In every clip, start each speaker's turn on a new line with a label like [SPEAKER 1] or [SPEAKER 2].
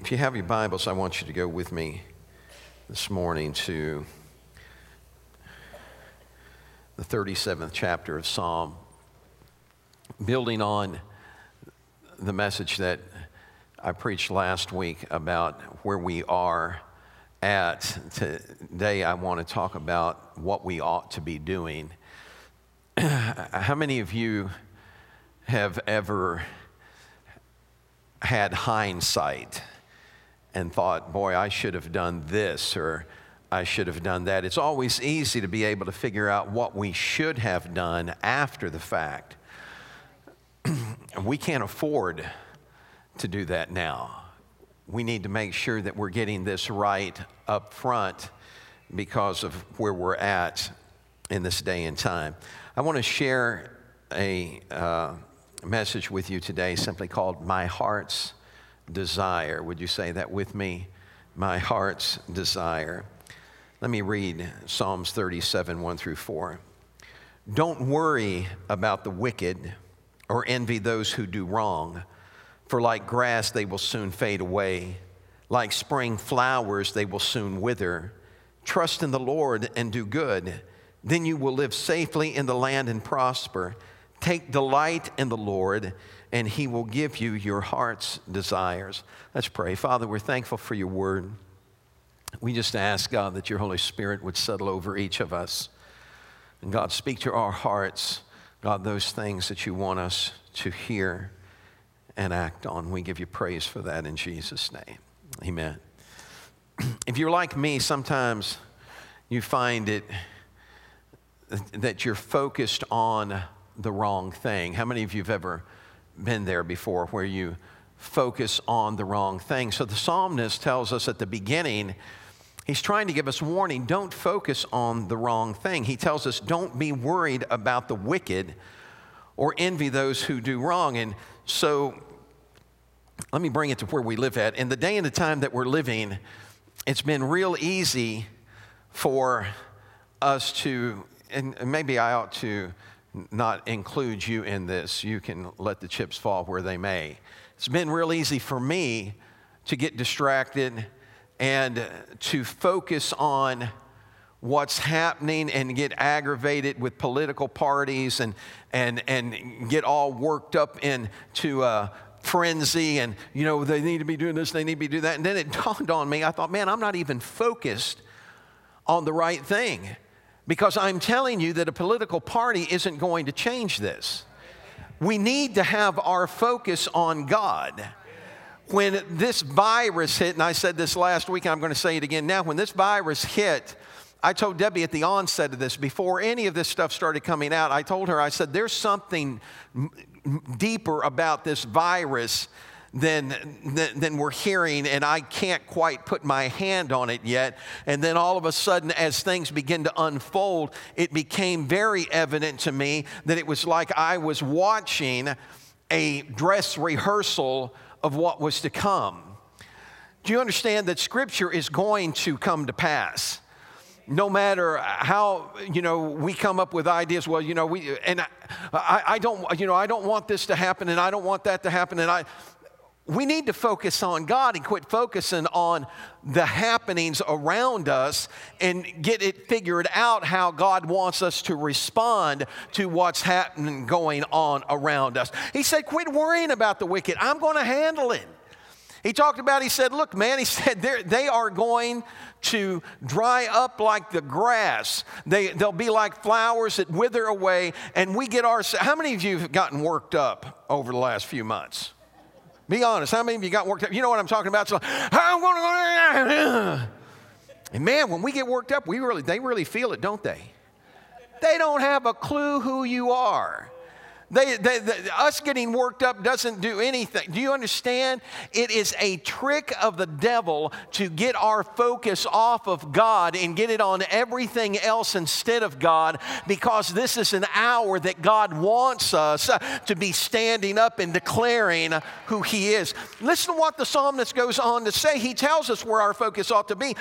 [SPEAKER 1] If you have your Bibles, I want you to go with me this morning to the 37th chapter of Psalm, building on the message that I preached last week about where we are at. Today, I want to talk about what we ought to be doing. How many of you have ever had hindsight and thought, boy, I should have done this or I should have done that? It's always easy to be able to figure out what we should have done after the fact. we can't afford to do that now. We need to make sure that we're getting this right up front because of where we're at in this day and time. I want to share a uh, message with you today simply called My Heart's Desire. Would you say that with me? My Heart's Desire. Let me read Psalms 37, 1 through 4. Don't worry about the wicked or envy those who do wrong, for like grass they will soon fade away. Like spring flowers they will soon wither. Trust in the Lord and do good then you will live safely in the land and prosper. Take delight in the Lord, and he will give you your heart's desires. Let's pray. Father, we're thankful for your word. We just ask, God, that your Holy Spirit would settle over each of us. And God, speak to our hearts, God, those things that you want us to hear and act on. We give you praise for that in Jesus' name. Amen. If you're like me, sometimes you find it that you're focused on the wrong thing. How many of you have ever been there before where you focus on the wrong thing? So the psalmist tells us at the beginning, he's trying to give us warning don't focus on the wrong thing. He tells us don't be worried about the wicked or envy those who do wrong. And so let me bring it to where we live at. In the day and the time that we're living, it's been real easy for us to and maybe I ought to not include you in this. You can let the chips fall where they may. It's been real easy for me to get distracted and to focus on what's happening and get aggravated with political parties and, and, and get all worked up into a frenzy and, you know, they need to be doing this, they need to be doing that. And then it dawned on me, I thought, man, I'm not even focused on the right thing. Because I'm telling you that a political party isn't going to change this. We need to have our focus on God. When this virus hit, and I said this last week, and I'm going to say it again now, when this virus hit, I told Debbie at the onset of this, before any of this stuff started coming out, I told her, I said, there's something deeper about this virus than, than, than, we're hearing, and I can't quite put my hand on it yet. And then all of a sudden, as things begin to unfold, it became very evident to me that it was like I was watching a dress rehearsal of what was to come. Do you understand that Scripture is going to come to pass? no matter how you know we come up with ideas well you know we and I, I, don't you know i don't want this to happen and i don't want that to happen and i we need to focus on God and quit focusing on the happenings around us and get it figured out how God wants us to respond to what's happening going on around us. He said, Quit worrying about the wicked. I'm going to handle it. He talked about, he said, Look, man, he said, they are going to dry up like the grass. They, they'll be like flowers that wither away. And we get our. How many of you have gotten worked up over the last few months? Be honest. How many of you got worked up? You know what I'm talking about? So I'm going to go. And man, when we get worked up, we really they really feel it, don't they? They don't have a clue who you are. They, they, they, us getting worked up doesn't do anything. Do you understand? It is a trick of the devil to get our focus off of God and get it on everything else instead of God because this is an hour that God wants us to be standing up and declaring who He is. Listen to what the psalmist goes on to say. He tells us where our focus ought to be.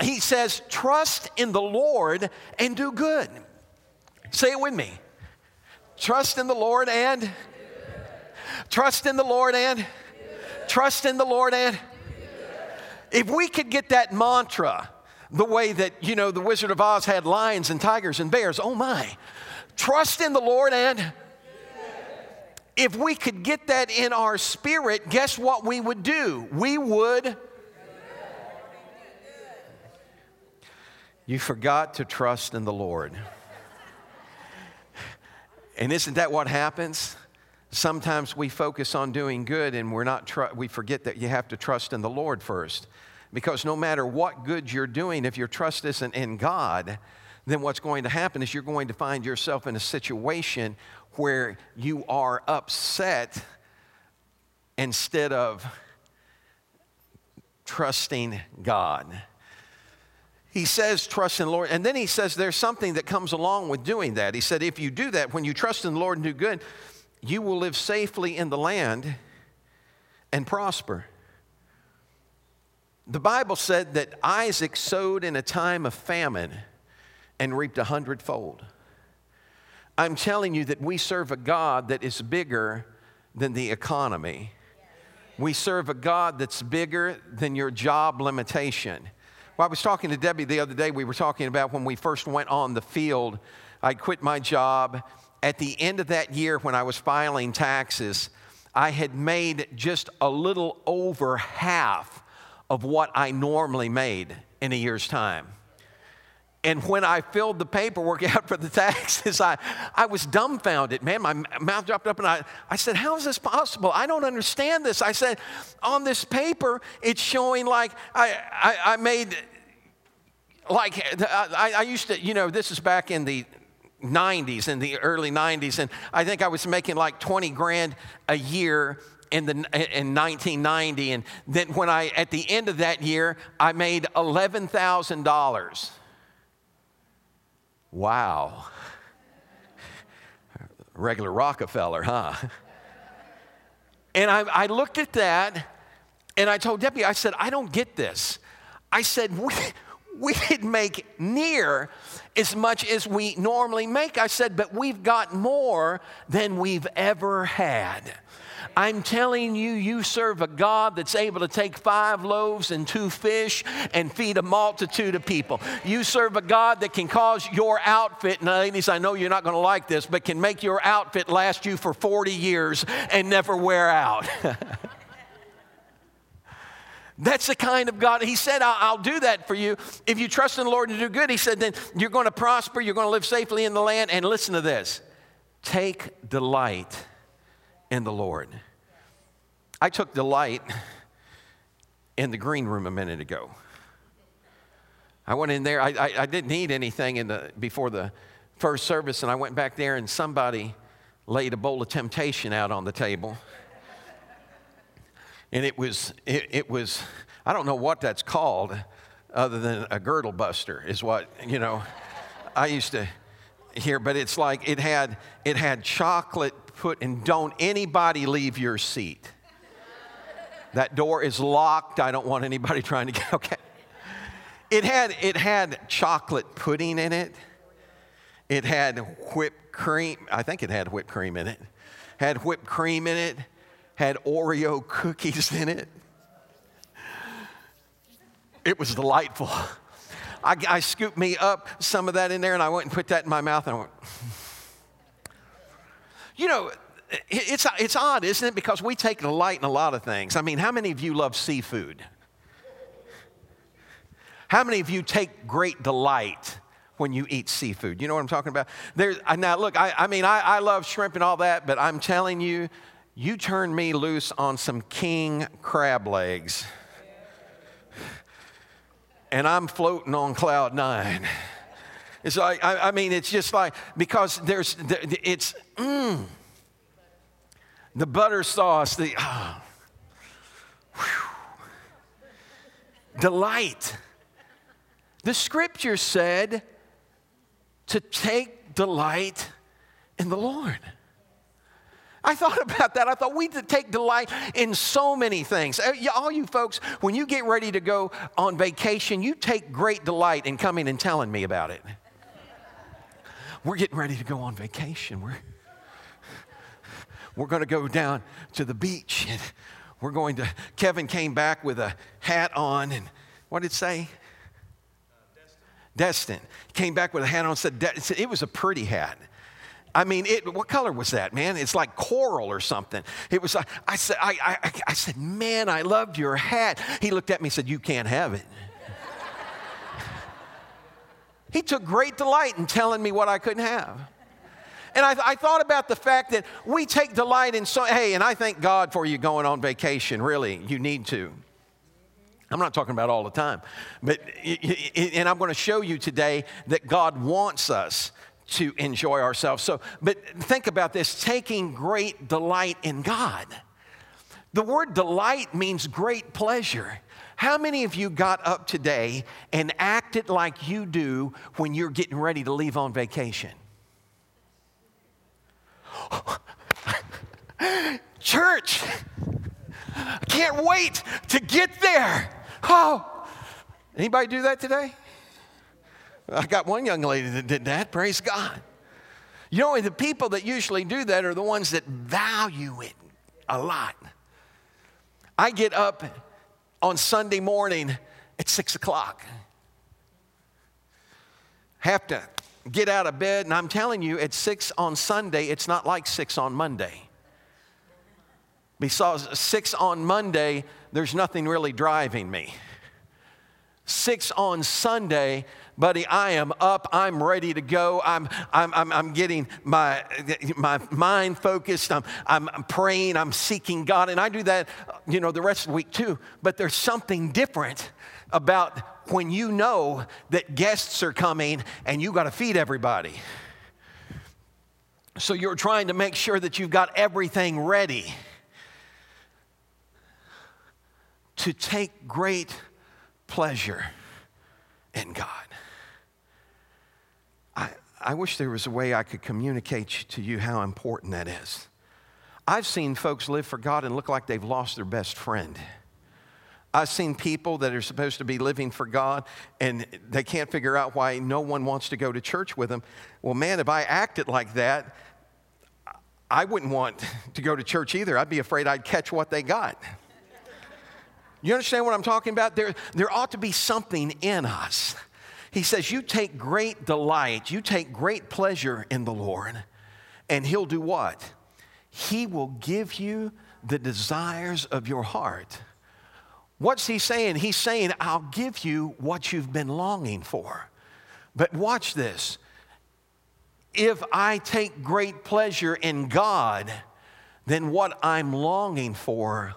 [SPEAKER 1] He says, Trust in the Lord and do good. Say it with me Trust in the Lord and trust in the Lord and trust in the Lord and If we could get that mantra, the way that, you know, the Wizard of Oz had lions and tigers and bears, oh my, trust in the Lord and if we could get that in our spirit, guess what we would do? We would. You forgot to trust in the Lord. And isn't that what happens? Sometimes we focus on doing good and we're not tr- we forget that you have to trust in the Lord first. Because no matter what good you're doing, if your trust isn't in God, then what's going to happen is you're going to find yourself in a situation where you are upset instead of trusting God. He says, trust in the Lord. And then he says there's something that comes along with doing that. He said, if you do that, when you trust in the Lord and do good, you will live safely in the land and prosper. The Bible said that Isaac sowed in a time of famine and reaped a hundredfold. I'm telling you that we serve a God that is bigger than the economy. We serve a God that's bigger than your job limitation. Well, I was talking to Debbie the other day. We were talking about when we first went on the field. I quit my job. At the end of that year, when I was filing taxes, I had made just a little over half of what I normally made in a year's time. And when I filled the paperwork out for the taxes, I, I was dumbfounded. Man, my mouth dropped up and I, I said, How is this possible? I don't understand this. I said, On this paper, it's showing like I, I, I made, like, I, I used to, you know, this is back in the 90s, in the early 90s, and I think I was making like 20 grand a year in, the, in 1990. And then when I, at the end of that year, I made $11,000. Wow. Regular Rockefeller, huh? And I, I looked at that and I told Debbie, I said, I don't get this. I said, we, we didn't make near as much as we normally make. I said, but we've got more than we've ever had. I'm telling you, you serve a God that's able to take five loaves and two fish and feed a multitude of people. You serve a God that can cause your outfit, and ladies, I know you're not going to like this, but can make your outfit last you for 40 years and never wear out. That's the kind of God. He said, I'll, I'll, do that for you. If you trust in the Lord to do good, He said, then you're going to prosper, you're going to live safely in the land. And listen to this take delight in the Lord. I took delight in the green room a minute ago. I went in there, I, I, I didn't need anything in the, before the first service, and I went back there, and somebody laid a bowl of temptation out on the table. And it was, it, it was, I don't know what that's called other than a girdle buster, is what, you know, I used to hear, but it's like it had, it had chocolate put, and don't anybody leave your seat. That door is locked. I don't want anybody trying to get, okay. It had, it had chocolate pudding in it. It had whipped cream. I think it had whipped cream in it. Had whipped cream in it. Had Oreo cookies in it. It was delightful. I, I scooped me up some of that in there and I went and put that in my mouth and I went, you know, it's, it's odd, isn't it? Because we take delight in a lot of things. I mean, how many of you love seafood? How many of you take great delight when you eat seafood? You know what I'm talking about? There, uh, now, look, I, I mean, I, I love shrimp and all that, but I'm telling you, you turn me loose on some king crab legs, and I'm floating on cloud nine. It's like, I, I mean, it's just like, because there's, it's, mmm the butter sauce, the oh, delight. The scripture said to take delight in the Lord. I thought about that. I thought we take delight in so many things. Uh, all you folks, when you get ready to go on vacation, you take great delight in coming and telling me about it. We're getting ready to go on vacation. We're we're going to go down to the beach and we're going to, Kevin came back with a hat on, and what did it say? Destin. Came back with a hat on and said, said it was a pretty hat. I mean, it, what color was that, man? It's like coral or something. It was, I said, I, I, I said, man, I loved your hat. He looked at me and said, you can't have it. He took great delight in telling me what I couldn't have. And I, I, thought about the fact that we take delight in so, hey, and I thank God for you going on vacation, really. You need to. I'm not talking about all the time, but, and I'm going to show you today that God wants us to enjoy ourselves. So, but think about this taking great delight in God. The word delight means great pleasure. How many of you got up today and acted like you do when you're getting ready to leave on vacation? Church, I can't wait to get there. Oh, anybody do that today? I got one young lady that did that. Praise God. You know, the people that usually do that are the ones that value it a lot. I get up on Sunday morning at six o'clock. Have to get out of bed, and I'm telling you, at six on Sunday, it's not like six on Monday. Because six on Monday, there's nothing really driving me. Six on Sunday, buddy, I am up. I'm ready to go. I'm, I'm, I'm, I'm getting my, my mind focused. I'm, I'm, praying. I'm seeking God. And I do that, you know, the rest of the week too. But there's something different about when you know that guests are coming and you got to feed everybody. So you're trying to make sure that you've got everything ready to take great pleasure in God. I, wish there was a way I could communicate to you how important that is. I've seen folks live for God and look like they've lost their best friend. I've seen people that are supposed to be living for God and they can't figure out why no one wants to go to church with them. Well, man, if I acted like that, I wouldn't want to go to church either. I'd be afraid I'd catch what they got. You understand what I'm talking about? There, there ought to be something in us. He says, You take great delight, you take great pleasure in the Lord, and He'll do what? He will give you the desires of your heart. What's He saying? He's saying, I'll give you what you've been longing for. But watch this. If I take great pleasure in God, then what I'm longing for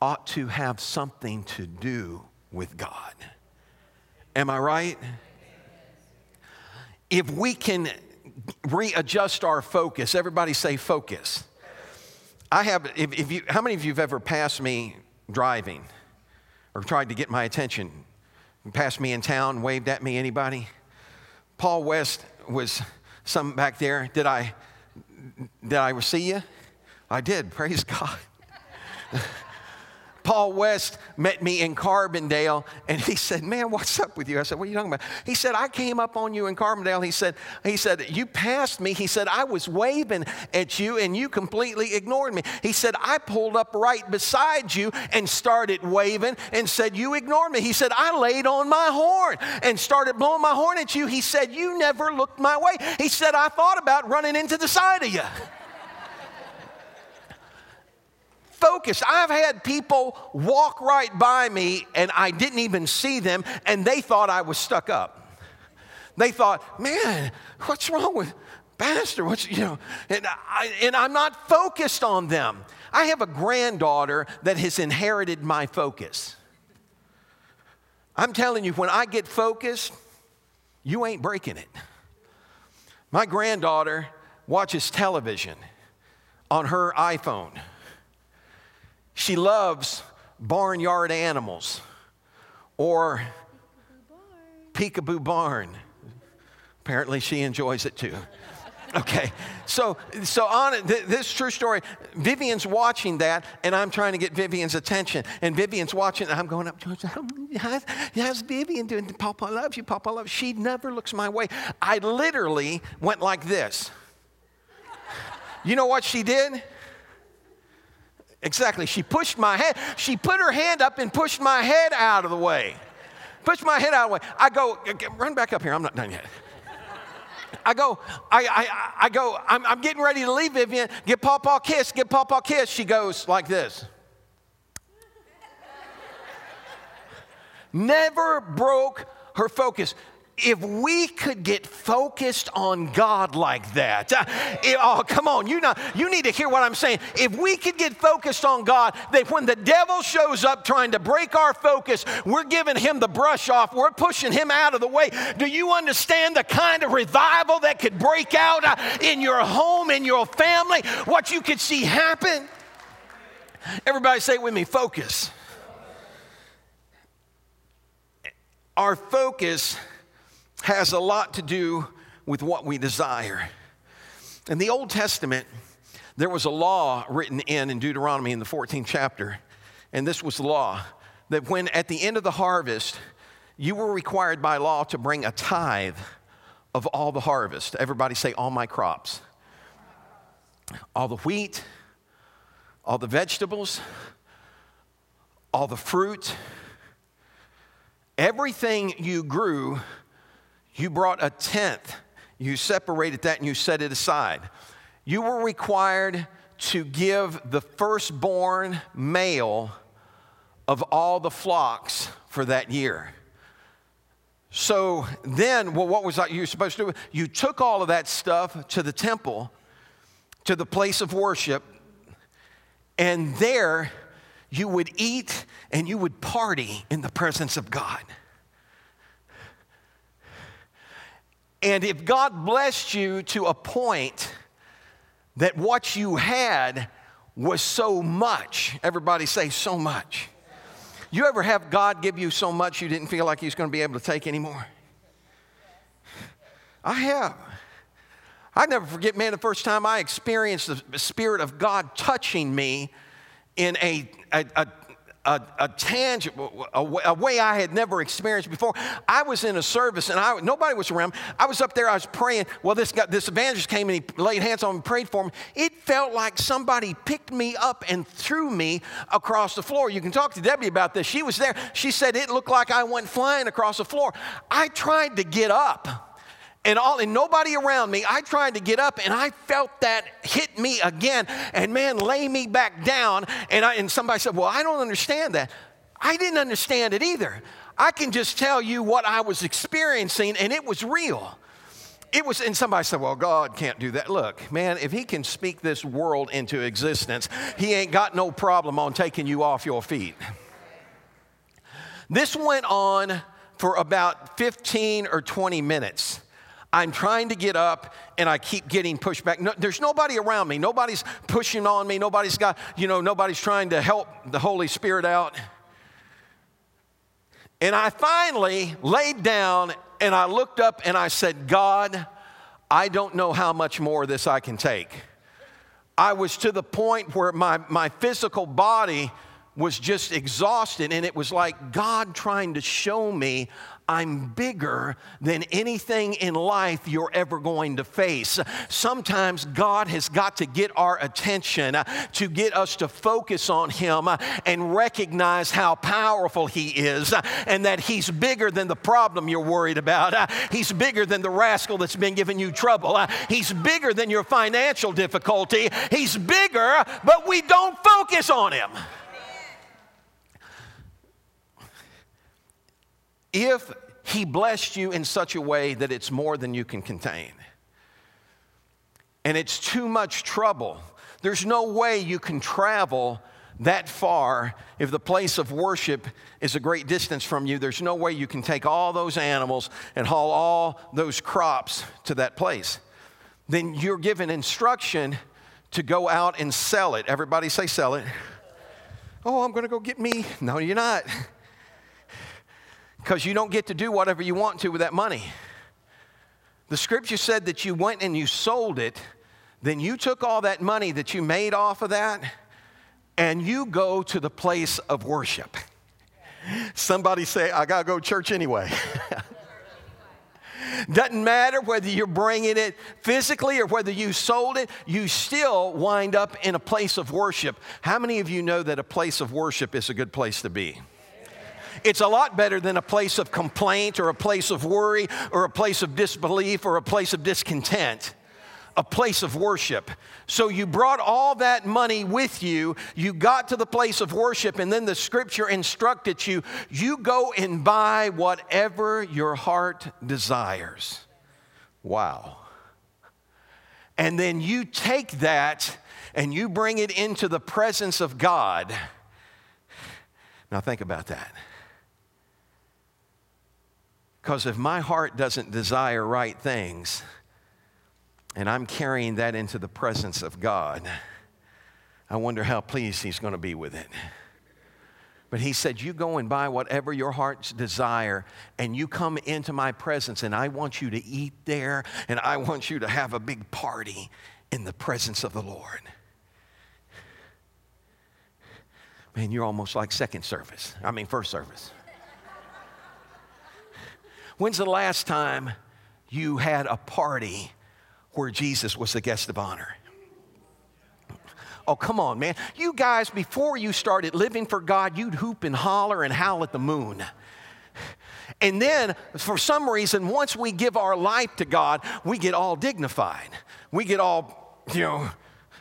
[SPEAKER 1] ought to have something to do with God. Am I right? If we can readjust our focus, everybody say focus. I have, if, if you, how many of you have ever passed me driving or tried to get my attention? Passed me in town, waved at me, anybody? Paul West was some back there. Did I, did I see you? I did, praise God. Paul West met me in Carbondale and he said, Man, what's up with you? I said, What are you talking about? He said, I came up on you in Carbondale. He said, he said, You passed me. He said, I was waving at you and you completely ignored me. He said, I pulled up right beside you and started waving and said, You ignored me. He said, I laid on my horn and started blowing my horn at you. He said, You never looked my way. He said, I thought about running into the side of you. Focused. I've had people walk right by me and I didn't even see them and they thought I was stuck up. They thought, man, what's wrong with Pastor? What's, you know, and, I, and I'm not focused on them. I have a granddaughter that has inherited my focus. I'm telling you, when I get focused, you ain't breaking it. My granddaughter watches television on her iPhone. She loves barnyard animals or peekaboo barn. Apparently, she enjoys it too. Okay, so so on th- this true story. Vivian's watching that, and I'm trying to get Vivian's attention. And Vivian's watching, and I'm going up. to her. How's, oh, how's Vivian doing? Papa loves you. Papa loves. She never looks my way. I literally went like this. You know what she did? Exactly. She pushed my head. She put her hand up and pushed my head out of the way. Pushed my head out of the way. I go, run back up here. I'm not done yet. I go, I, I, I go, I'm, I'm getting ready to leave Vivian. Get Paw Paw kiss, get Paw Paw kiss. She goes like this. Never broke her focus if we could get focused on God like that, uh, it, oh, come on, you, know, you need to hear what I'm saying. If we could get focused on God, that when the devil shows up trying to break our focus, we're giving him the brush off, we're pushing him out of the way. Do you understand the kind of revival that could break out uh, in your home, in your family, what you could see happen? Everybody say it with me focus. Our focus has a lot to do with what we desire. In the Old Testament, there was a law written in in Deuteronomy in the 14th chapter, and this was the law that when at the end of the harvest, you were required by law to bring a tithe of all the harvest. Everybody say, all my crops. All the wheat, all the vegetables, all the fruit, everything you grew you brought a tenth, you separated that and you set it aside. You were required to give the firstborn male of all the flocks for that year. So then, well, what was that you were supposed to do? You took all of that stuff to the temple, to the place of worship, and there you would eat and you would party in the presence of God. And if God blessed you to a point that what you had was so much, everybody say so much. You ever have God give you so much you didn't feel like He's going to be able to take anymore? I have. I never forget, man, the first time I experienced the Spirit of God touching me in a, a, a a, a tangible, a, a, way I had never experienced before. I was in a service and I, nobody was around. I was up there, I was praying. Well, this, guy, this evangelist came and he laid hands on me and prayed for me. It felt like somebody picked me up and threw me across the floor. You can talk to Debbie about this. She was there. She said it looked like I went flying across the floor. I tried to get up and all and nobody around me i tried to get up and i felt that hit me again and man lay me back down. And, I, and somebody said well i don't understand that. I didn't understand it either. I can just tell you what i was experiencing and it was real. It was and somebody said well god can't do that. Look man if he can speak this world into existence he ain't got no problem on taking you off your feet. This went on for about 15 or 20 minutes I'm trying to get up and I keep getting pushed back. No, there's nobody around me. Nobody's pushing on me. Nobody's got, you know, nobody's trying to help the Holy Spirit out. And I finally laid down and I looked up and I said, God, I don't know how much more of this I can take. I was to the point where my, my physical body was just exhausted, and it was like God trying to show me I'm bigger than anything in life you're ever going to face. Sometimes God has got to get our attention uh, to get us to focus on Him uh, and recognize how powerful He is uh, and that He's bigger than the problem you're worried about. He's bigger than the rascal that's been giving you trouble. He's bigger than your financial difficulty. He's bigger, but we don't focus on Him. If he blessed you in such a way that it's more than you can contain, and it's too much trouble, there's no way you can travel that far if the place of worship is a great distance from you. There's no way you can take all those animals and haul all those crops to that place. Then you're given instruction to go out and sell it. Everybody say, sell it. Oh, I'm going to go get me. No, you're not because you don't get to do whatever you want to with that money. The scripture said that you went and you sold it, then you took all that money that you made off of that and you go to the place of worship. Somebody say, I gotta go to church anyway. Doesn't matter whether you're bringing it physically or whether you sold it, you still wind up in a place of worship. How many of you know that a place of worship is a good place to be? It's a lot better than a place of complaint or a place of worry or a place of disbelief or a place of discontent a place of worship. So you brought all that money with you. You got to the place of worship, and then the scripture instructed you you go and buy whatever your heart desires. Wow. And then you take that and you bring it into the presence of God. Now, think about that. Because if my heart doesn't desire right things, and I'm carrying that into the presence of God, I wonder how pleased He's going to be with it. But He said, You go and buy whatever your heart's desire, and you come into my presence, and I want you to eat there, and I want you to have a big party in the presence of the Lord. Man, you're almost like second service. I mean, first service. When's the last time you had a party where Jesus was the guest of honor. Oh, come on, man. You guys, before you started living for God, you'd hoop and holler and howl at the moon. And then, for some reason, once we give our life to God, we get all dignified. We get all, you know,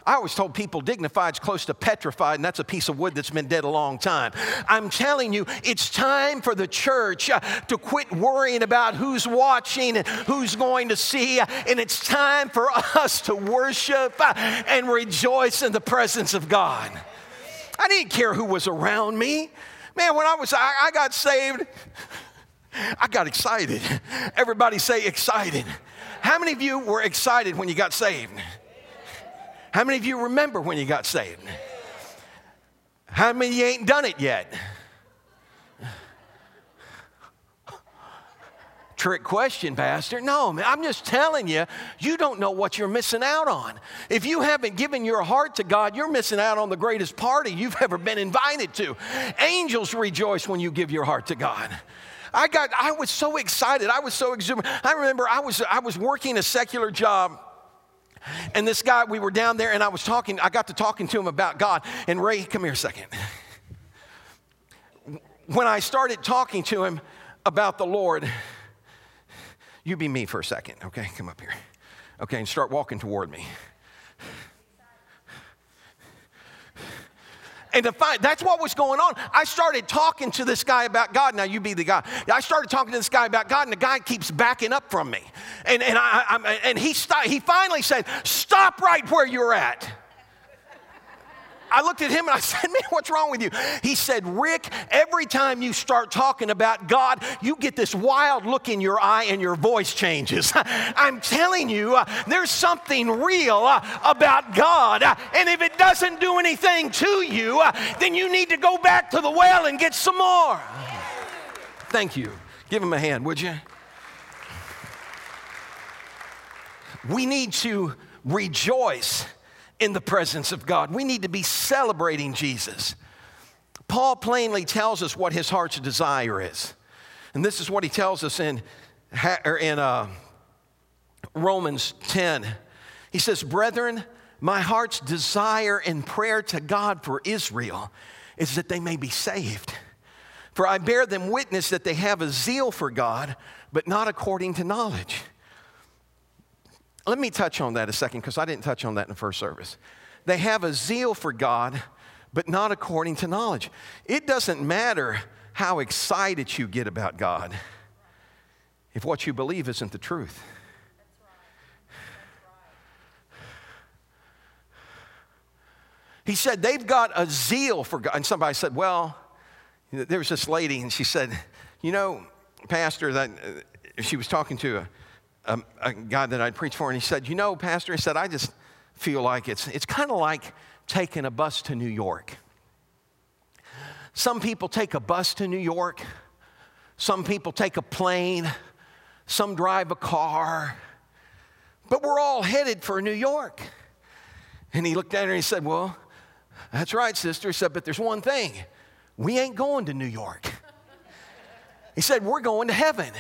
[SPEAKER 1] I always told people dignified is close to petrified, and that's a piece of wood that's been dead a long time. I'm telling you, it's time for the church uh, to quit worrying about who's watching and who's going to see, uh, and it's time for us to worship uh, and rejoice in the presence of God. I didn't care who was around me. Man, when I was I, I got saved, I got excited. Everybody say excited. How many of you were excited when you got saved? How many of you remember when you got saved? How many of you ain't done it yet? Trick question, Pastor. No, man, I'm just telling you, you don't know what you're missing out on. If you haven't given your heart to God, you're missing out on the greatest party you've ever been invited to. Angels rejoice when you give your heart to God. I got I was so excited. I was so exuberant. I remember I was I was working a secular job and this guy, we were down there and I was talking, I got to talking to him about God. And Ray, come here a second. When I started talking to him about the Lord, you be me for a second, okay? Come up here. Okay, and start walking toward me. And to find, that's what was going on. I started talking to this guy about God. Now, you be the guy. I started talking to this guy about God, and the guy keeps backing up from me. And, and, I, I and he, stopped, he finally said, Stop right where you're at. I looked at him and I said, Man, what's wrong with you? He said, Rick, every time you start talking about God, you get this wild look in your eye and your voice changes. I'm telling you, uh, there's something real uh, about God. Uh, and if it doesn't do anything to you, uh, then you need to go back to the well and get some more. Thank you. Give him a hand, would you? We need to rejoice in the presence of God. We need to be celebrating Jesus. Paul plainly tells us what his heart's desire is. And this is what he tells us in, in uh, Romans 10. He says, Brethren, my heart's desire and prayer to God for Israel is that they may be saved. For I bear them witness that they have a zeal for God, but not according to knowledge. Let me touch on that a second because I didn't touch on that in the first service. They have a zeal for God, but not according to knowledge. It doesn't matter how excited you get about God if what you believe isn't the truth. He said they've got a zeal for God. And somebody said, Well, there was this lady, and she said, You know, Pastor, that uh, she was talking to a a, a guy that I'd preached for, and he said, You know, Pastor, he said, I just feel like it's, it's kind of like taking a bus to New York. Some people take a bus to New York, some people take a plane, some drive a car, but we're all headed for New York. And he looked at her and he said, Well, that's right, sister. He said, But there's one thing we ain't going to New York. He said, We're going to heaven.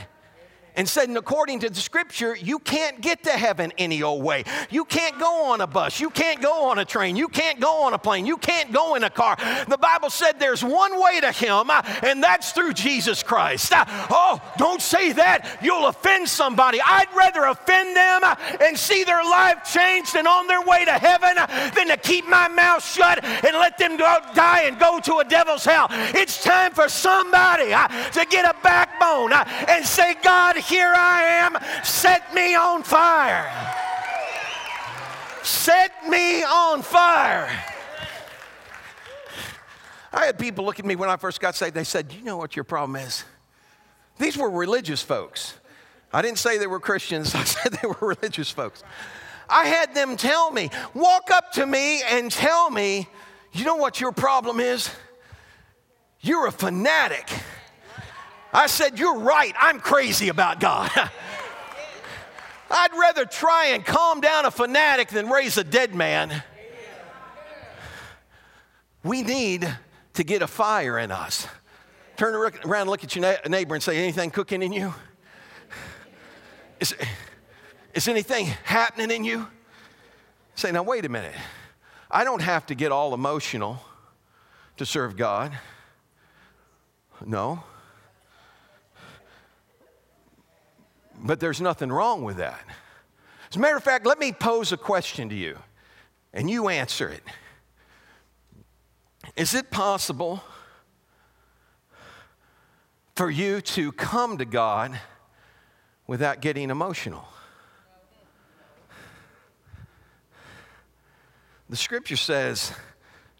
[SPEAKER 1] And said, and according to the scripture, you can't get to heaven any old way. You can't go on a bus. You can't go on a train. You can't go on a plane. You can't go in a car. The Bible said there's one way to Him, uh, and that's through Jesus Christ. Uh, oh, don't say that. You'll offend somebody. I'd rather offend them uh, and see their life changed and on their way to heaven than to keep my mouth shut and let them go die and go to a devil's hell. It's time for somebody to get a backbone and say, God, here I am, set me on fire. Set me on fire. I had people look at me when I first got saved. They said, you know what your problem is? These were religious folks. I didn't say they were Christians, I said they were religious folks. I had them tell me, walk up to me and tell me, You know what your problem is? You're a fanatic. I said, You're right. I'm crazy about God. I'd rather try and calm down a fanatic than raise a dead man. We need to get a fire in us. Turn around and look at your neighbor and say, Anything cooking in you? Is, is anything happening in you? Say, Now, wait a minute. I don't have to get all emotional to serve God. No. But there's nothing wrong with that. As a matter of fact, let me pose a question to you, and you answer it. Is it possible for you to come to God without getting emotional? The scripture says,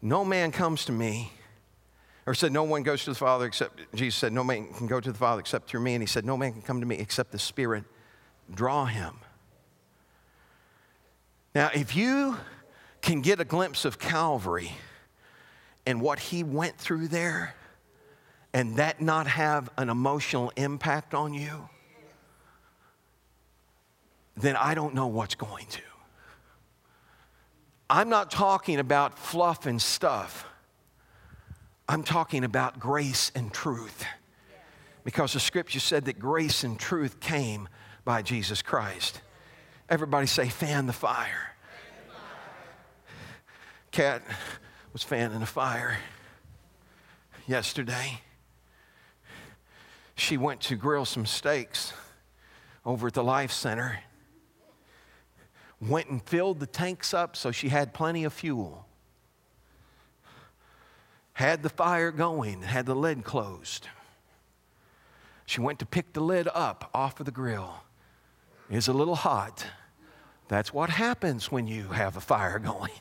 [SPEAKER 1] No man comes to me or said, No one goes to the Father except, Jesus said, No man can go to the Father except through me. And he said, No man can come to me except the Spirit draw him. Now, if you can get a glimpse of Calvary and what he went through there, and that not have an emotional impact on you, then I don't know what's going to. I'm not talking about fluff and stuff. I'm talking about grace and truth. Because the scripture said that grace and truth came by Jesus Christ. Everybody say, fan the fire. Cat was fanning the fire yesterday. She went to grill some steaks over at the Life Center. Went and filled the tanks up so she had plenty of fuel had the fire going, had the lid closed. She went to pick the lid up off of the grill. It's a little hot. That's what happens when you have a fire going.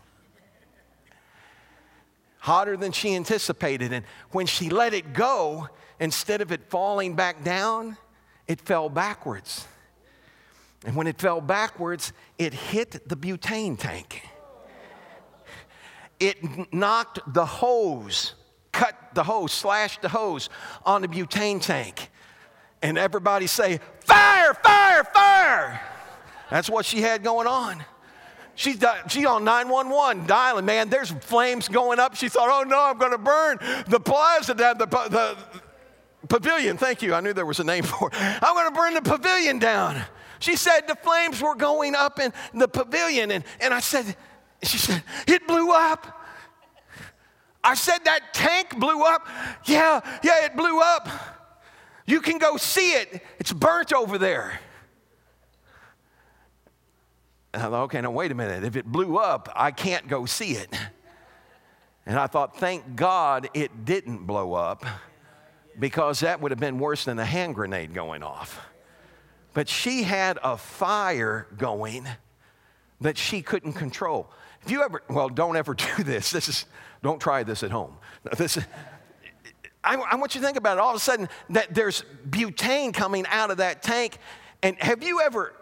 [SPEAKER 1] Hotter than she anticipated. And when she let it go, instead of it falling back down, it fell backwards. And when it fell backwards, it hit the butane tank it knocked the hose, cut the hose, slashed the hose on the butane tank. And everybody say, Fire, fire, fire. That's what she had going on. She's, she on 911 dialing, man, there's flames going up. She thought, oh no, I'm going to burn the plaza down, the, the pavilion. Thank you. I knew there was a name for it. I'm going to burn the pavilion down. She said the flames were going up in the pavilion. And, and I said, she said, It blew up. I said, That tank blew up. Yeah, yeah, it blew up. You can go see it. It's burnt over there. And I thought, okay, now wait a minute. If it blew up, I can't go see it. And I thought, thank God it didn't blow up because that would have been worse than a hand grenade going off. But she had a fire going that she couldn't control. If you ever, well, don't ever do this. This is, don't try this at home. This, I, I want you to think about it. All of a sudden, that there's butane coming out of that tank. And have you ever,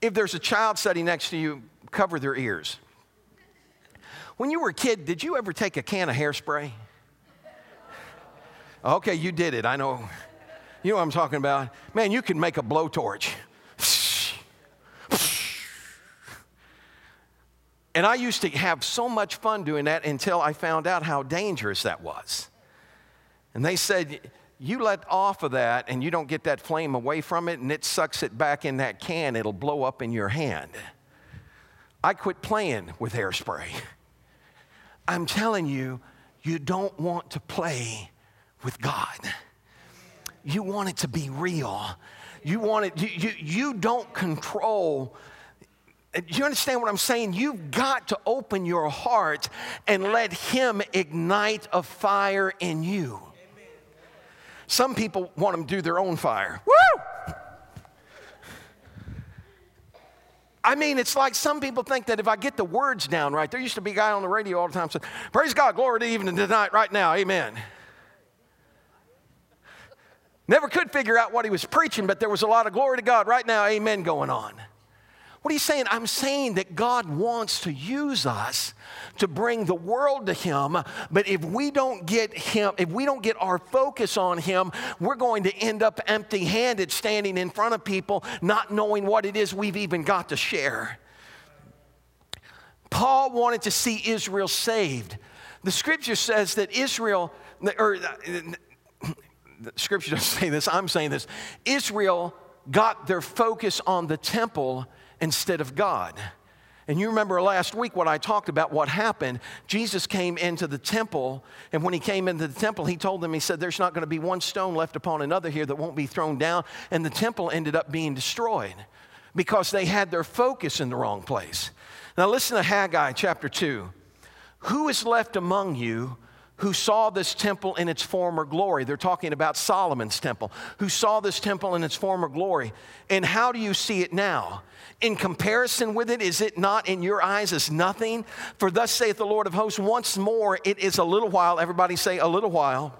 [SPEAKER 1] if there's a child sitting next to you, cover their ears. When you were a kid, did you ever take a can of hairspray? Okay, you did it. I know. You know what I'm talking about. Man, you can make a blowtorch. And I used to have so much fun doing that until I found out how dangerous that was. And they said, you let off of that and you don't get that flame away from it and it sucks it back in that can, it'll blow up in your hand. I quit playing with hairspray. I'm telling you, you don't want to play with God. You want it to be real. You want it, you, you, you don't control you understand what I'm saying? You've got to open your heart and let Him ignite a fire in you. Some people want them to do their own fire. Woo! I mean, it's like some people think that if I get the words down right, there used to be a guy on the radio all the time said, Praise God, glory to even tonight, right now, amen. Never could figure out what he was preaching, but there was a lot of glory to God right now, amen, going on. What are you saying? I'm saying that God wants to use us to bring the world to Him, but if we don't get Him, if we don't get our focus on Him, we're going to end up empty handed standing in front of people, not knowing what it is we've even got to share. Paul wanted to see Israel saved. The scripture says that Israel, or uh, the scripture doesn't say this, I'm saying this. Israel got their focus on the temple instead of God. And you remember last week what I talked about what happened. Jesus came into the temple, and when he came into the temple, he told them, He said, There's not going to be one stone left upon another here that won't be thrown down. And the temple ended up being destroyed because they had their focus in the wrong place. Now, listen to Haggai chapter 2. Who is left among you who saw this temple in its former glory. They're talking about Solomon's temple, who saw this temple in its former glory. And how do you see it now? In comparison with it, is it not in your eyes as nothing? For thus saith the Lord of hosts, once more it is a little while. Everybody say, a little while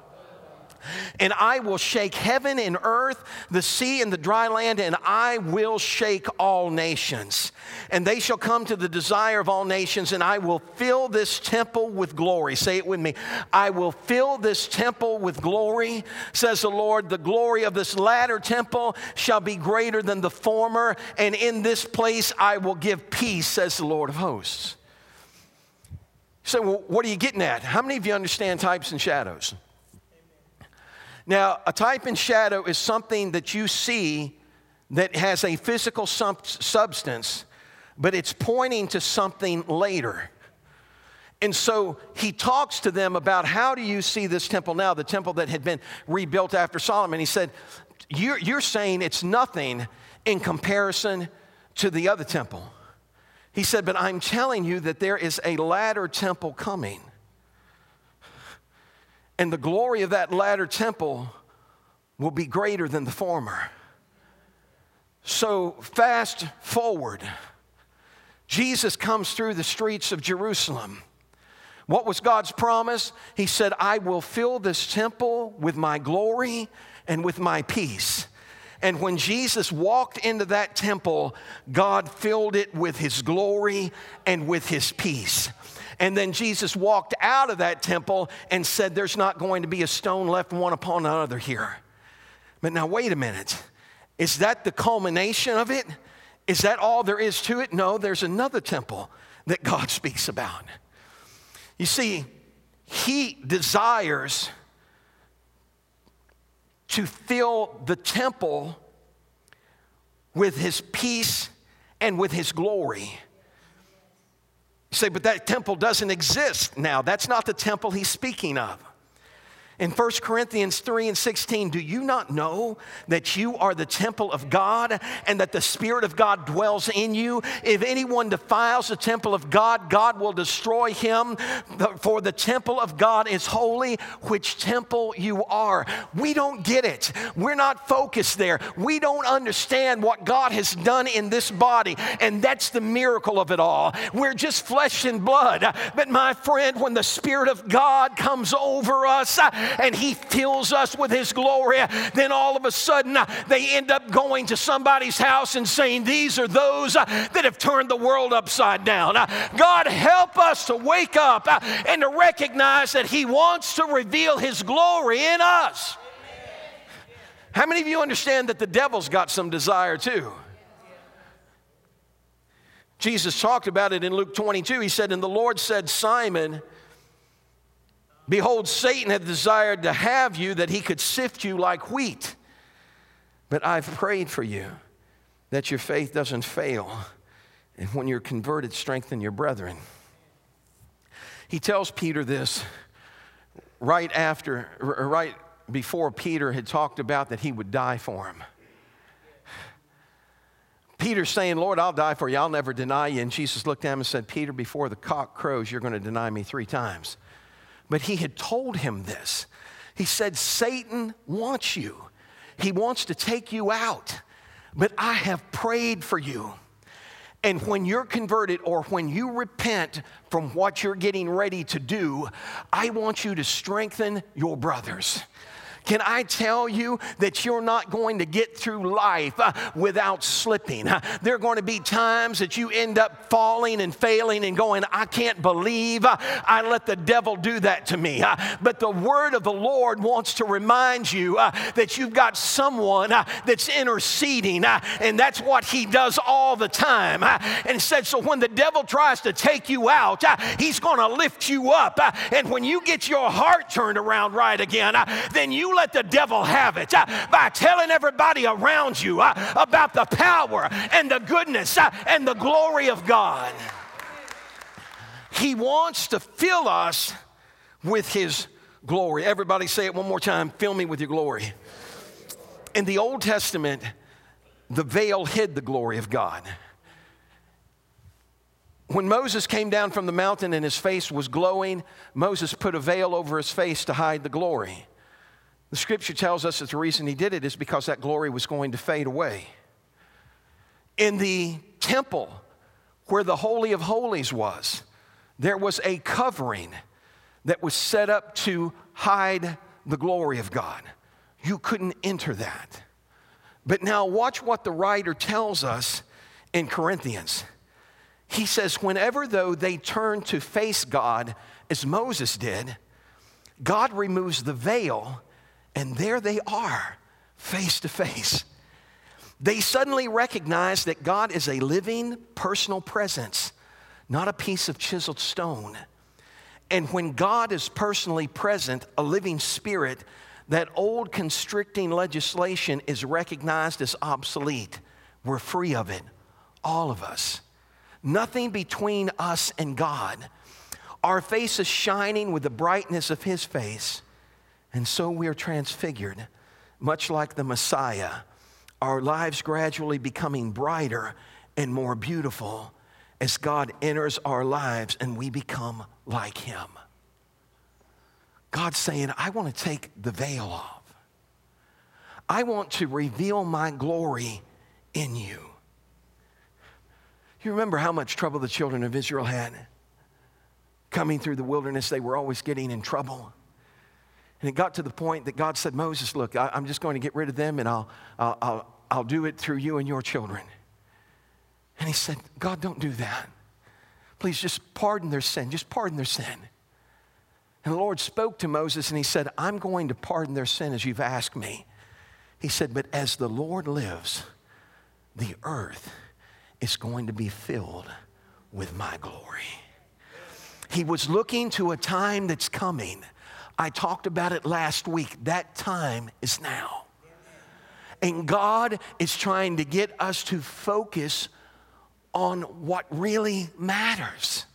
[SPEAKER 1] and I will shake heaven and earth, the sea and the dry land, and I will shake all nations. And they shall come to the desire of all nations, and I will fill this temple with glory. Say it with me. I will fill this temple with glory, says the Lord. The glory of this latter temple shall be greater than the former, and in this place I will give peace, says the Lord of hosts. So, well, what are you getting at? How many of you understand types and shadows? Now, a type and shadow is something that you see that has a physical substance, but it's pointing to something later. And so he talks to them about how do you see this temple now, the temple that had been rebuilt after Solomon. He said, You're, you're saying it's nothing in comparison to the other temple. He said, But I'm telling you that there is a latter temple coming. And the glory of that latter temple will be greater than the former. So, fast forward, Jesus comes through the streets of Jerusalem. What was God's promise? He said, I will fill this temple with my glory and with my peace. And when Jesus walked into that temple, God filled it with his glory and with his peace. And then Jesus walked out of that temple and said, There's not going to be a stone left one upon another here. But now, wait a minute. Is that the culmination of it? Is that all there is to it? No, there's another temple that God speaks about. You see, He desires to fill the temple with His peace and with His glory. Say, but that temple doesn't exist now. That's not the temple he's speaking of. In 1 Corinthians 3 and 16, do you not know that you are the temple of God and that the Spirit of God dwells in you? If anyone defiles the temple of God, God will destroy him. For the temple of God is holy, which temple you are. We don't get it. We're not focused there. We don't understand what God has done in this body, and that's the miracle of it all. We're just flesh and blood. But my friend, when the Spirit of God comes over us, and He fills us with His glory, then all of a sudden uh, they end up going to somebody's house and saying, These are those uh, that have turned the world upside down. Uh, God, help us to wake up and to recognize that He wants to reveal His glory in us. How many of you understand that the devil's got some desire too? Jesus talked about it in Luke 22. He said, And the Lord said, Simon, Behold, Satan had desired to have you that he could sift you like wheat. But I've prayed for you that your faith doesn't fail. And when you're converted, strengthen your brethren. He tells Peter this right after, right before Peter had talked about that he would die for him. Peter's saying, Lord, I'll die for you. I'll never deny you. And Jesus looked at him and said, Peter, before the cock crows, you're going to deny me three times. But he had told him this. He said, Satan wants you, he wants to take you out. But I have prayed for you. And when you're converted or when you repent from what you're getting ready to do, I want you to strengthen your brothers. Can I tell you that you're not going to get through life uh, without slipping? Uh, there are going to be times that you end up falling and failing and going, I can't believe uh, I let the devil do that to me. Uh, but the word of the Lord wants to remind you uh, that you've got someone uh, that's interceding, and that's what he does all the time. And said, so when the devil tries to take you out, he's going to lift you up. And when you get your heart turned around right again, then you let the devil have it uh, by telling everybody around you uh, about the power and the goodness uh, and the glory of God. He wants to fill us with His glory. Everybody say it one more time fill me with your glory. In the Old Testament, the veil hid the glory of God. When Moses came down from the mountain and his face was glowing, Moses put a veil over his face to hide the glory. The scripture tells us that the reason he did it is because that glory was going to fade away. In the temple where the Holy of Holies was, there was a covering that was set up to hide the glory of God. You couldn't enter that. But now, watch what the writer tells us in Corinthians. He says, whenever though they turn to face God, as Moses did, God removes the veil and there they are, face to face. They suddenly recognize that God is a living, personal presence, not a piece of chiseled stone. And when God is personally present, a living spirit, that old constricting legislation is recognized as obsolete. We're free of it, all of us. Nothing between us and God. Our face is shining with the brightness of His face. And so we are transfigured, much like the Messiah, our lives gradually becoming brighter and more beautiful as God enters our lives and we become like Him. God's saying, I want to take the veil off. I want to reveal my glory in you. You remember how much trouble the children of Israel had? Coming through the wilderness, they were always getting in trouble. And it got to the point that God said, Moses, look, I, am just going to get rid of them and I'll, I'll, I'll, I'll do it through you and your children. And he said, God, don't do that. Please just pardon their sin. Just pardon their sin. And the Lord spoke to Moses and he said, I'm going to pardon their sin as you've asked me. He said, But as the Lord lives, the earth is going to be filled with my glory. He was looking to a time that's coming I talked about it last week. That time is now. And God is trying to get us to focus on what really matters.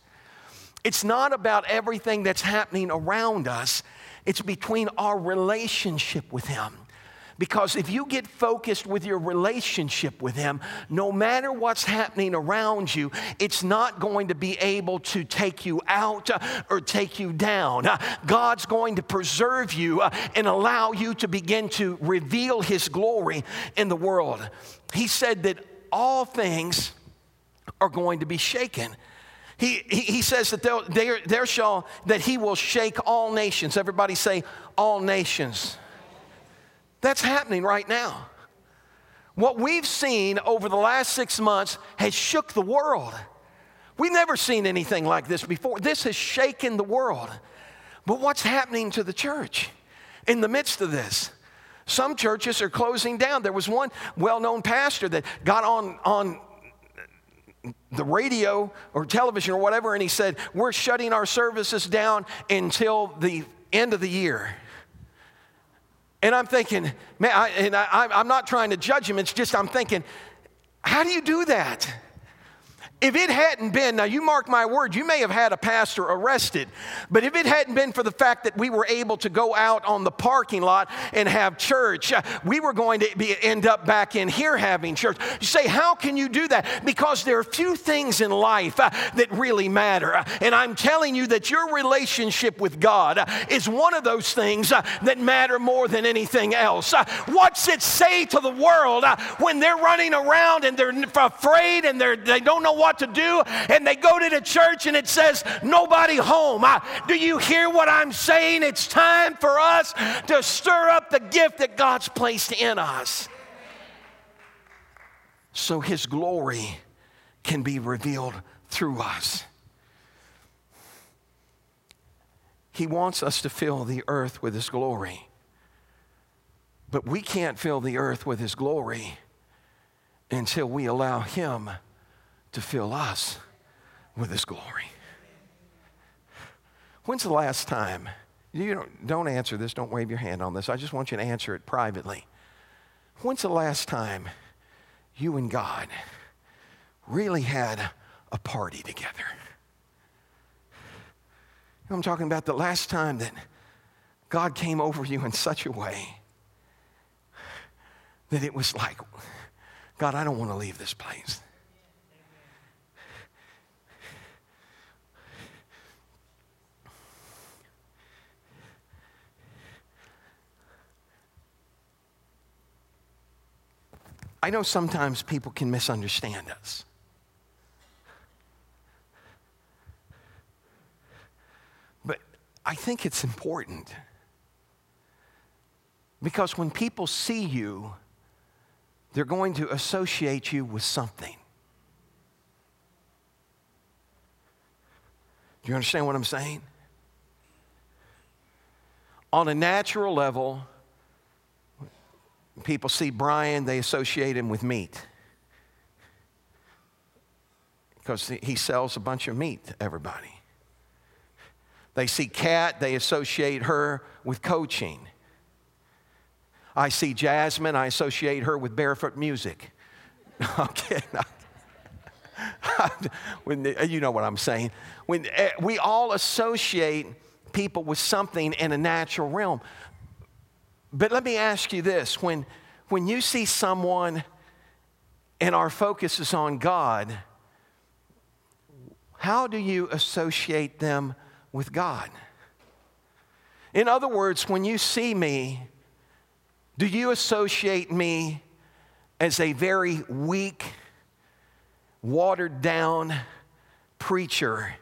[SPEAKER 1] It's not about everything that's happening around us, it's between our relationship with Him. Because if you get focused with your relationship with Him, no matter what's happening around you, it's not going to be able to take you out uh, or take you down. Uh, God's going to preserve you uh, and allow you to begin to reveal His glory in the world. He said that all things are going to be shaken. He, he, says that there, there, there shall that he will shake all nations. Everybody say all nations. That's happening right now. What we've seen over the last six months has shook the world. We've never seen anything like this before. This has shaken the world. But what's happening to the church in the midst of this? Some churches are closing down. There was one well known pastor that got on, on the radio or television or whatever, and he said, We're shutting our services down until the end of the year. And I'm thinking, man, I, and I, I'm not trying to judge him, it's just I'm thinking, how do you do that? If it hadn't been, now you mark my word, you may have had a pastor arrested, but if it hadn't been for the fact that we were able to go out on the parking lot and have church, uh, we were going to be, end up back in here having church. You say, how can you do that? Because there are few things in life uh, that really matter. Uh, and I'm telling you that your relationship with God uh, is one of those things uh, that matter more than anything else. What's it say to the world when they're running around and they're afraid and they're, they don't know what to do, and they go to the church and it says, Nobody home. I, do you hear what I'm saying? It's time for us to stir up the gift that God's placed in us so His glory can be revealed through us. He wants us to fill the earth with His glory. But we can't fill the earth with His glory until we allow Him to fill us with His glory. When's the last time? You don't, don't answer this, don't wave your hand on this. I just want you to answer it privately. When's the last time you and God really had a party together? I'm talking about the last time that God came over you in such a way that it was like, God, I don't want to leave this place. I know sometimes people can misunderstand us. But I think it's important because when people see you, they're going to associate you with something. Do you understand what I'm saying? On a natural level, people see Brian, they associate him with meat. Because he sells a bunch of meat to everybody. They see Kat, they associate her with coaching. I see Jasmine, I associate her with barefoot music. okay. when you know what I'm saying. When eh, we all associate people with something in a natural realm. But let me ask you this when, when you see someone and our focus is on God, how do you associate them with God? In other words, when you see me, do you associate me as a very weak, watered down preacher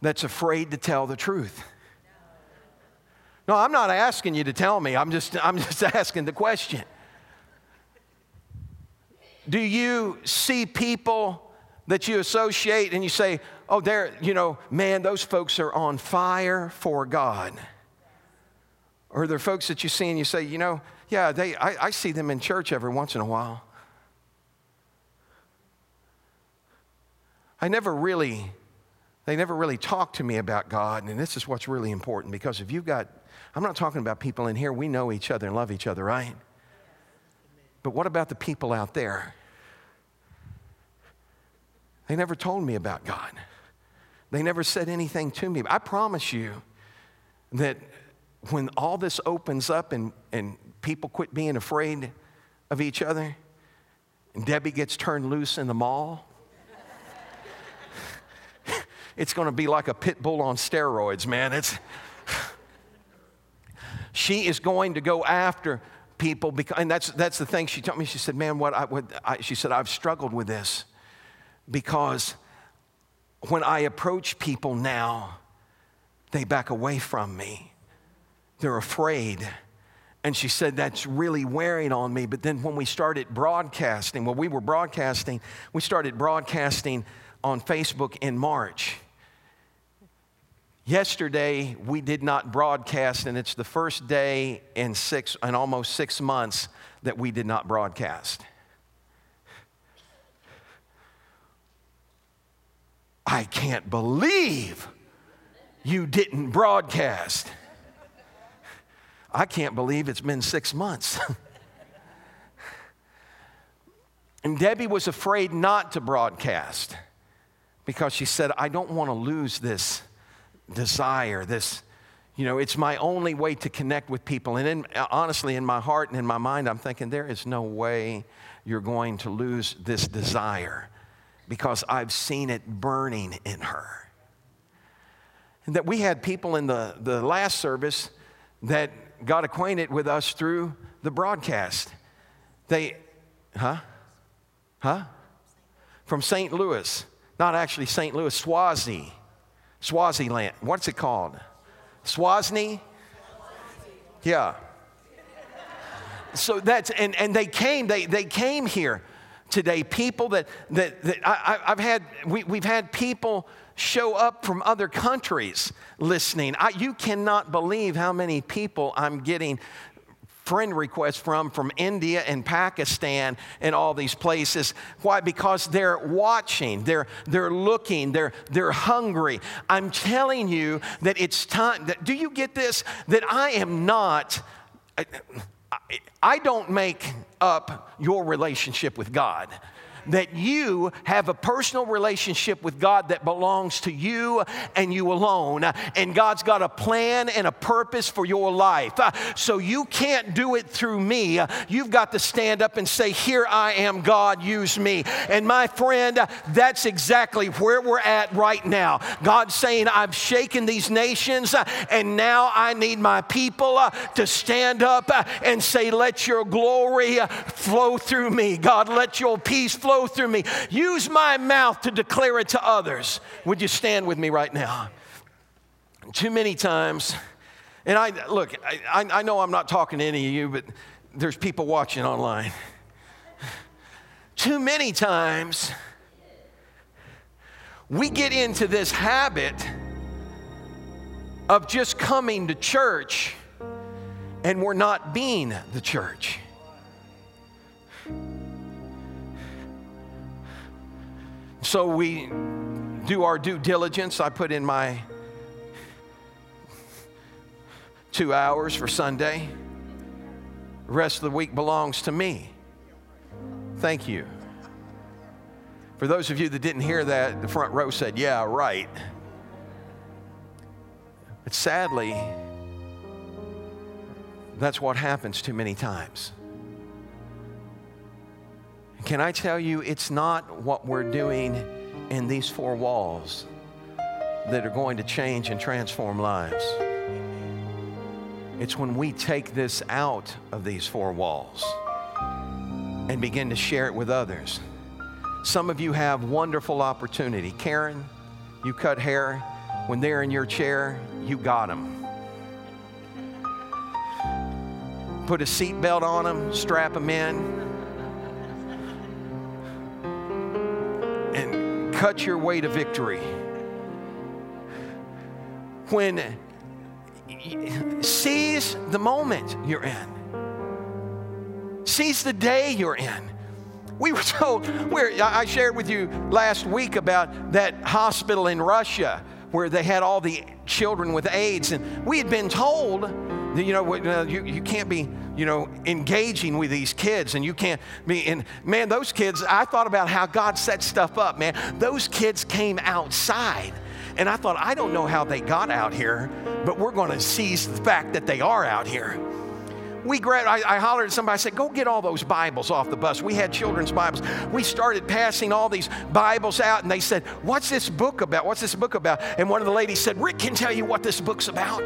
[SPEAKER 1] that's afraid to tell the truth? No, I'm not asking you to tell me. I'm just, I'm just asking the question. Do you see people that you associate and you say, oh, they're, you know, man, those folks are on fire for God? Or there are folks that you see and you say, you know, yeah, they, I, I see them in church every once in a while. I never really, they never really talked to me about God, and this is what's really important because if you've got I'm not talking about people in here. We know each other and love each other, right? But what about the people out there? They never told me about God. They never said anything to me. I promise you that when all this opens up and, and people quit being afraid of each other, and Debbie gets turned loose in the mall, it's going to be like a pit bull on steroids, man. It's. She is going to go after people because, and that's, that's the thing she told me. She said, man, what I, what I, she said, I've struggled with this because when I approach people now, they back away from me. They're afraid. And she said, That's really wearing on me. But then when we started broadcasting, well, we were broadcasting, we started broadcasting on Facebook in March. Yesterday, we did not broadcast, and it's the first day in six, in almost six months that we did not broadcast. I can't believe you didn't broadcast. I can't believe it's been six months. and Debbie was afraid not to broadcast because she said, I don't want to lose this desire, this, you know, it's my only way to connect with people. And in, honestly, in my heart and in my mind, I'm thinking, there is no way you're going to lose this desire because I've seen it burning in her. And that we had people in the, the last service that got acquainted with us through the broadcast. They, huh? Huh? From St. Louis. Not actually St. Louis, Swazi. Swaziland. What's it called? Swazni? Yeah. So that's, and, and they came, they, they came here today. People that, that, that I, have had, we, we've had people show up from other countries listening. I, you cannot believe how many people I'm getting friend requests from from India and Pakistan and all these places. Why? Because they're watching, they're, they're looking, they're, they're hungry. I'm telling you that it's time. That, do you get this? That I am not. I, I don't make up your relationship with God that you have a personal relationship with God that belongs to you and you alone. And God's got a plan and a purpose for your life. So you can't do it through me. You've got to stand up and say, Here I am, God, use me. And my friend, that's exactly where we're at right now. God's saying, I've shaken these nations, and now I need my people to stand up and say, Let your glory flow through me. God, let your peace flow through me. Use my mouth to declare it to others. Would you stand with me right now? Too many times, and I look, I, I know I'm not talking to any of you, but there's people watching online. Too many times, we get into this habit of just coming to church and we're not being the church. So we do our due diligence. I put in my two hours for Sunday. The rest of the week belongs to me. Thank you. For those of you that didn't hear that, the front row said, Yeah, right. But sadly, that's what happens too many times. Can I tell you, it's not what we're doing in these four walls that are going to change and transform lives. It's when we take this out of these four walls and begin to share it with others. Some of you have wonderful opportunity. Karen, you cut hair. When they're in your chair, you got them. Put a seatbelt on them, strap them in cut your way to victory. When seize the moment you're in, seize the day you're in. We were told, where I shared with you last week about that hospital in Russia where they had all the children with AIDS, and we had been told you know, uh, you, you can't be you know, engaging with these kids and you can't be, and man, those kids, I thought about how God set stuff up, man. Those kids came outside. And I thought, I don't know how they got out here, but we're going to seize the fact that they are out here. We grabbed, I, I hollered at somebody, I said, go get all those Bibles off the bus. We had children's Bibles. We started passing all these Bibles out, and they said, What's this book about? What's this book about? And one of the ladies said, Rick can tell you what this book's about.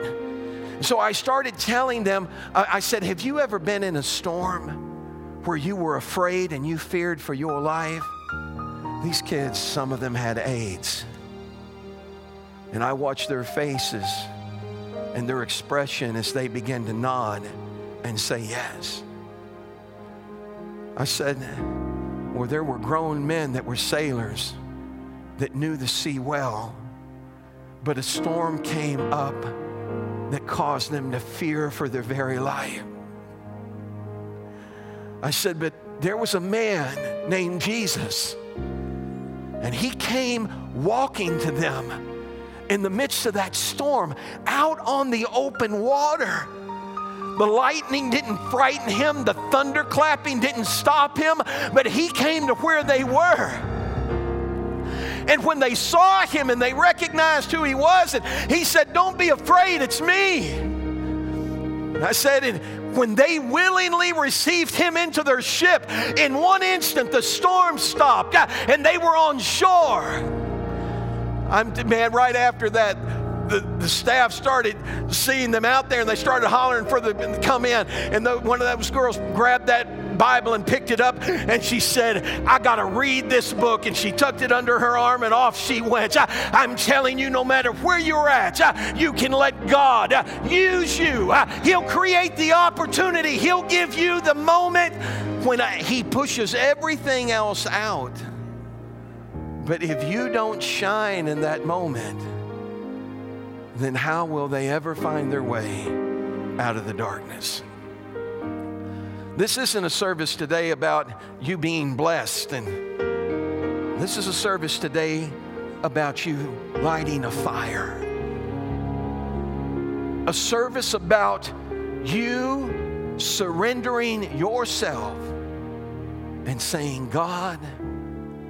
[SPEAKER 1] So I started telling them, I said, Have you ever been in a storm where you were afraid and you feared for your life? These kids, some of them had AIDS. And I watched their faces and their expression as they began to nod and say yes. I said, Well, there were grown men that were sailors that knew the sea well, but a storm came up that caused them to fear for their very life. I said, but there was a man named Jesus, and he came walking to them in the midst of that storm out on the open water. The lightning didn't frighten him, the thunder clapping didn't stop him, but he came to where they were. And when they saw him and they recognized who he was, and he said, Don't be afraid, it's me. And I said, and when they willingly received him into their ship, in one instant the storm stopped and they were on shore. I'm man, right after that, the, the staff started seeing them out there and they started hollering for them to come in. And the, one of those girls grabbed that Bible and picked it up and she said, I got to read this book. And she tucked it under her arm and off she went. I, am telling you, no matter where you're at, you can let God uh, use you. He'll create the opportunity, He'll give you the moment when He pushes everything else out. But if you don't shine in that moment, then how will they ever find their way out of the darkness? This isn't a service today about you being blessed, and this is a service today about you lighting a fire. A service about you surrendering yourself and saying, God,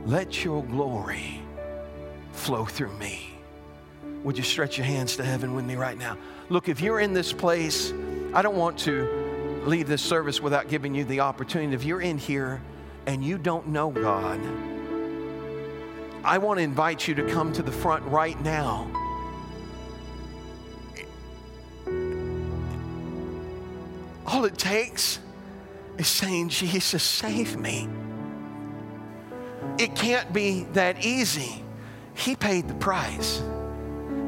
[SPEAKER 1] let your glory flow through me. Would you stretch your hands to heaven with me right now? Look, if you're in this place, I don't want to leave this service without giving you the opportunity. If you're in here and you don't know God, I want to invite you to come to the front right now. All it takes is saying, Jesus, save me. It can't be that easy. He paid the price.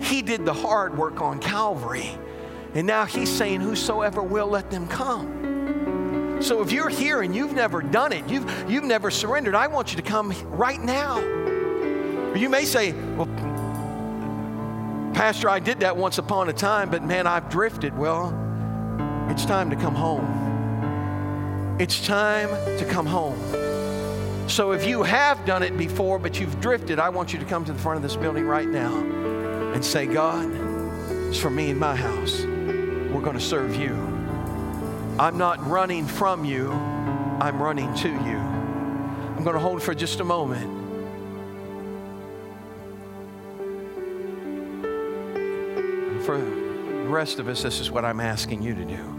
[SPEAKER 1] He did the hard work on Calvary. And now he's saying, Whosoever will, let them come. So if you're here and you've never done it, you've, you've never surrendered, I want you to come right now. You may say, Well, Pastor, I did that once upon a time, but man, I've drifted. Well, it's time to come home. It's time to come home. So if you have done it before, but you've drifted, I want you to come to the front of this building right now and say, God, it's for me and my house. We're going to serve you. I'm not running from you, I'm running to you. I'm going to hold for just a moment. For the rest of us, this is what I'm asking you to do.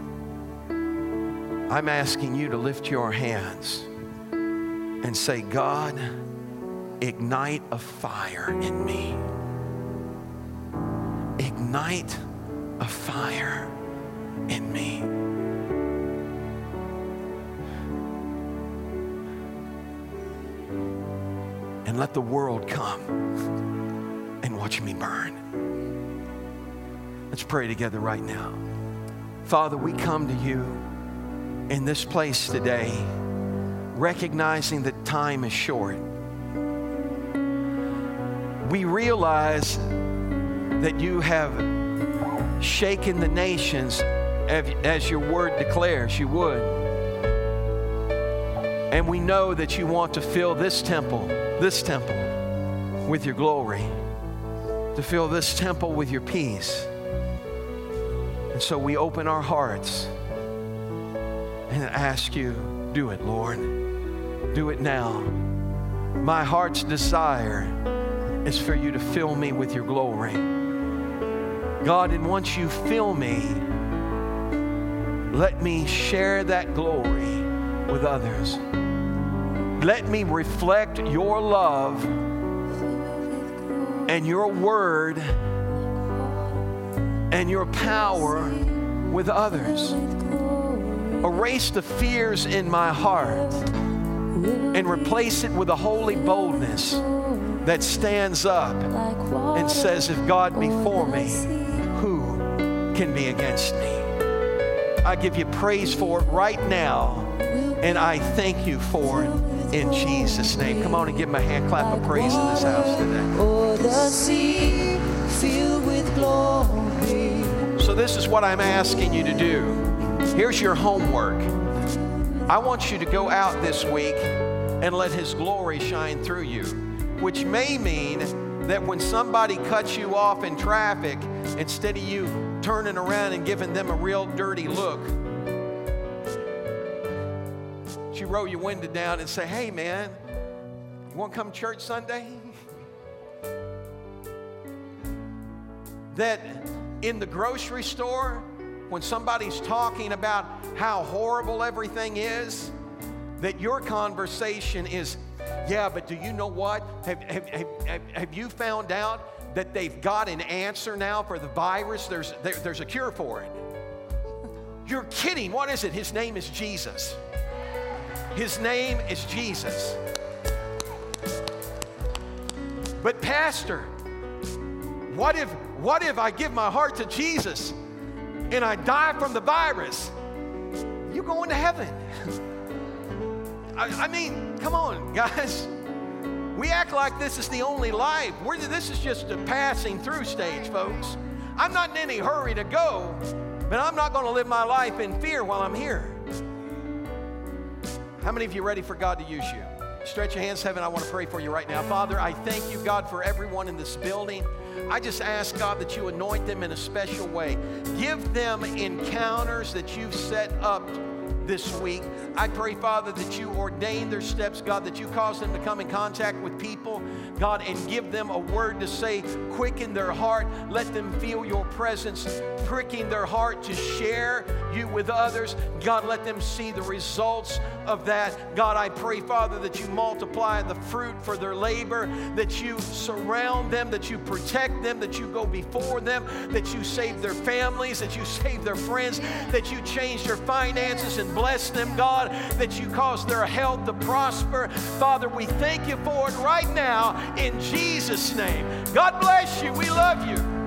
[SPEAKER 1] I'm asking you to lift your hands and say, God, ignite a fire in me ignite a fire in me. And let the world come and watch me burn. Let's pray together right now. Father, we come to you in this place today, recognizing that time is short. We realize that you have shaken the nations as your word declares you would. And we know that you want to fill this temple, this temple, with your glory, to fill this temple with your peace. And so we open our hearts and ask you, do it, Lord. Do it now. My heart's desire is for you to fill me with your glory. God, and once you fill me, let me share that glory with others. Let me reflect your love and your word and your power with others. Erase the fears in my heart and replace it with a holy boldness that stands up and says, If God be for me, who can be against me. I give you praise for it right now, and I thank you for it in Jesus' name. Come on and give him a hand clap of praise in this house today. So, this is what I'm asking you to do. Here's your homework. I want you to go out this week and let His glory shine through you, which may mean that when somebody cuts you off in traffic, instead of you turning around and giving them a real dirty look. She roll your window down and say, Hey, man, you want to come to church Sunday? that in the grocery store, when somebody's talking about how horrible everything is, that your conversation is, yeah, but do you know what? Have, have, have, have you found out that they've got an answer now for the virus? There's, there, there's a cure for it. You're kidding. What is it? His name is Jesus. His name is Jesus. But, Pastor, what if, what if I give my heart to Jesus and I die from the virus? You're going to heaven. I, I, mean, come on, guys. We act like this is the only life. We're, this is just a passing through stage, folks. I'm not in any hurry to go, but I'm not going to live my life in fear while I'm here. How many of you ready for God to use you? Stretch your hands, heaven. I want to pray for you right now. Father, I thank you, God, for everyone in this building. I just ask, God, that you anoint them in a special way. Give them encounters that you've set up this week. I pray, Father, that you ordain their steps, God, that you cause them to come in contact with people, God, and give them a word to say, quicken their heart. Let them feel your presence, pricking their heart to share you with others. God, let them see the results of that. God, I pray, Father, that you multiply the fruit for their labor, that you surround them, that you protect them, that you go before them, that you save their families, that you save their friends, that you change their finances and bless them, God, that you cause their health to prosper. Father, we thank you for it right now in Jesus' name. God bless you. We love you.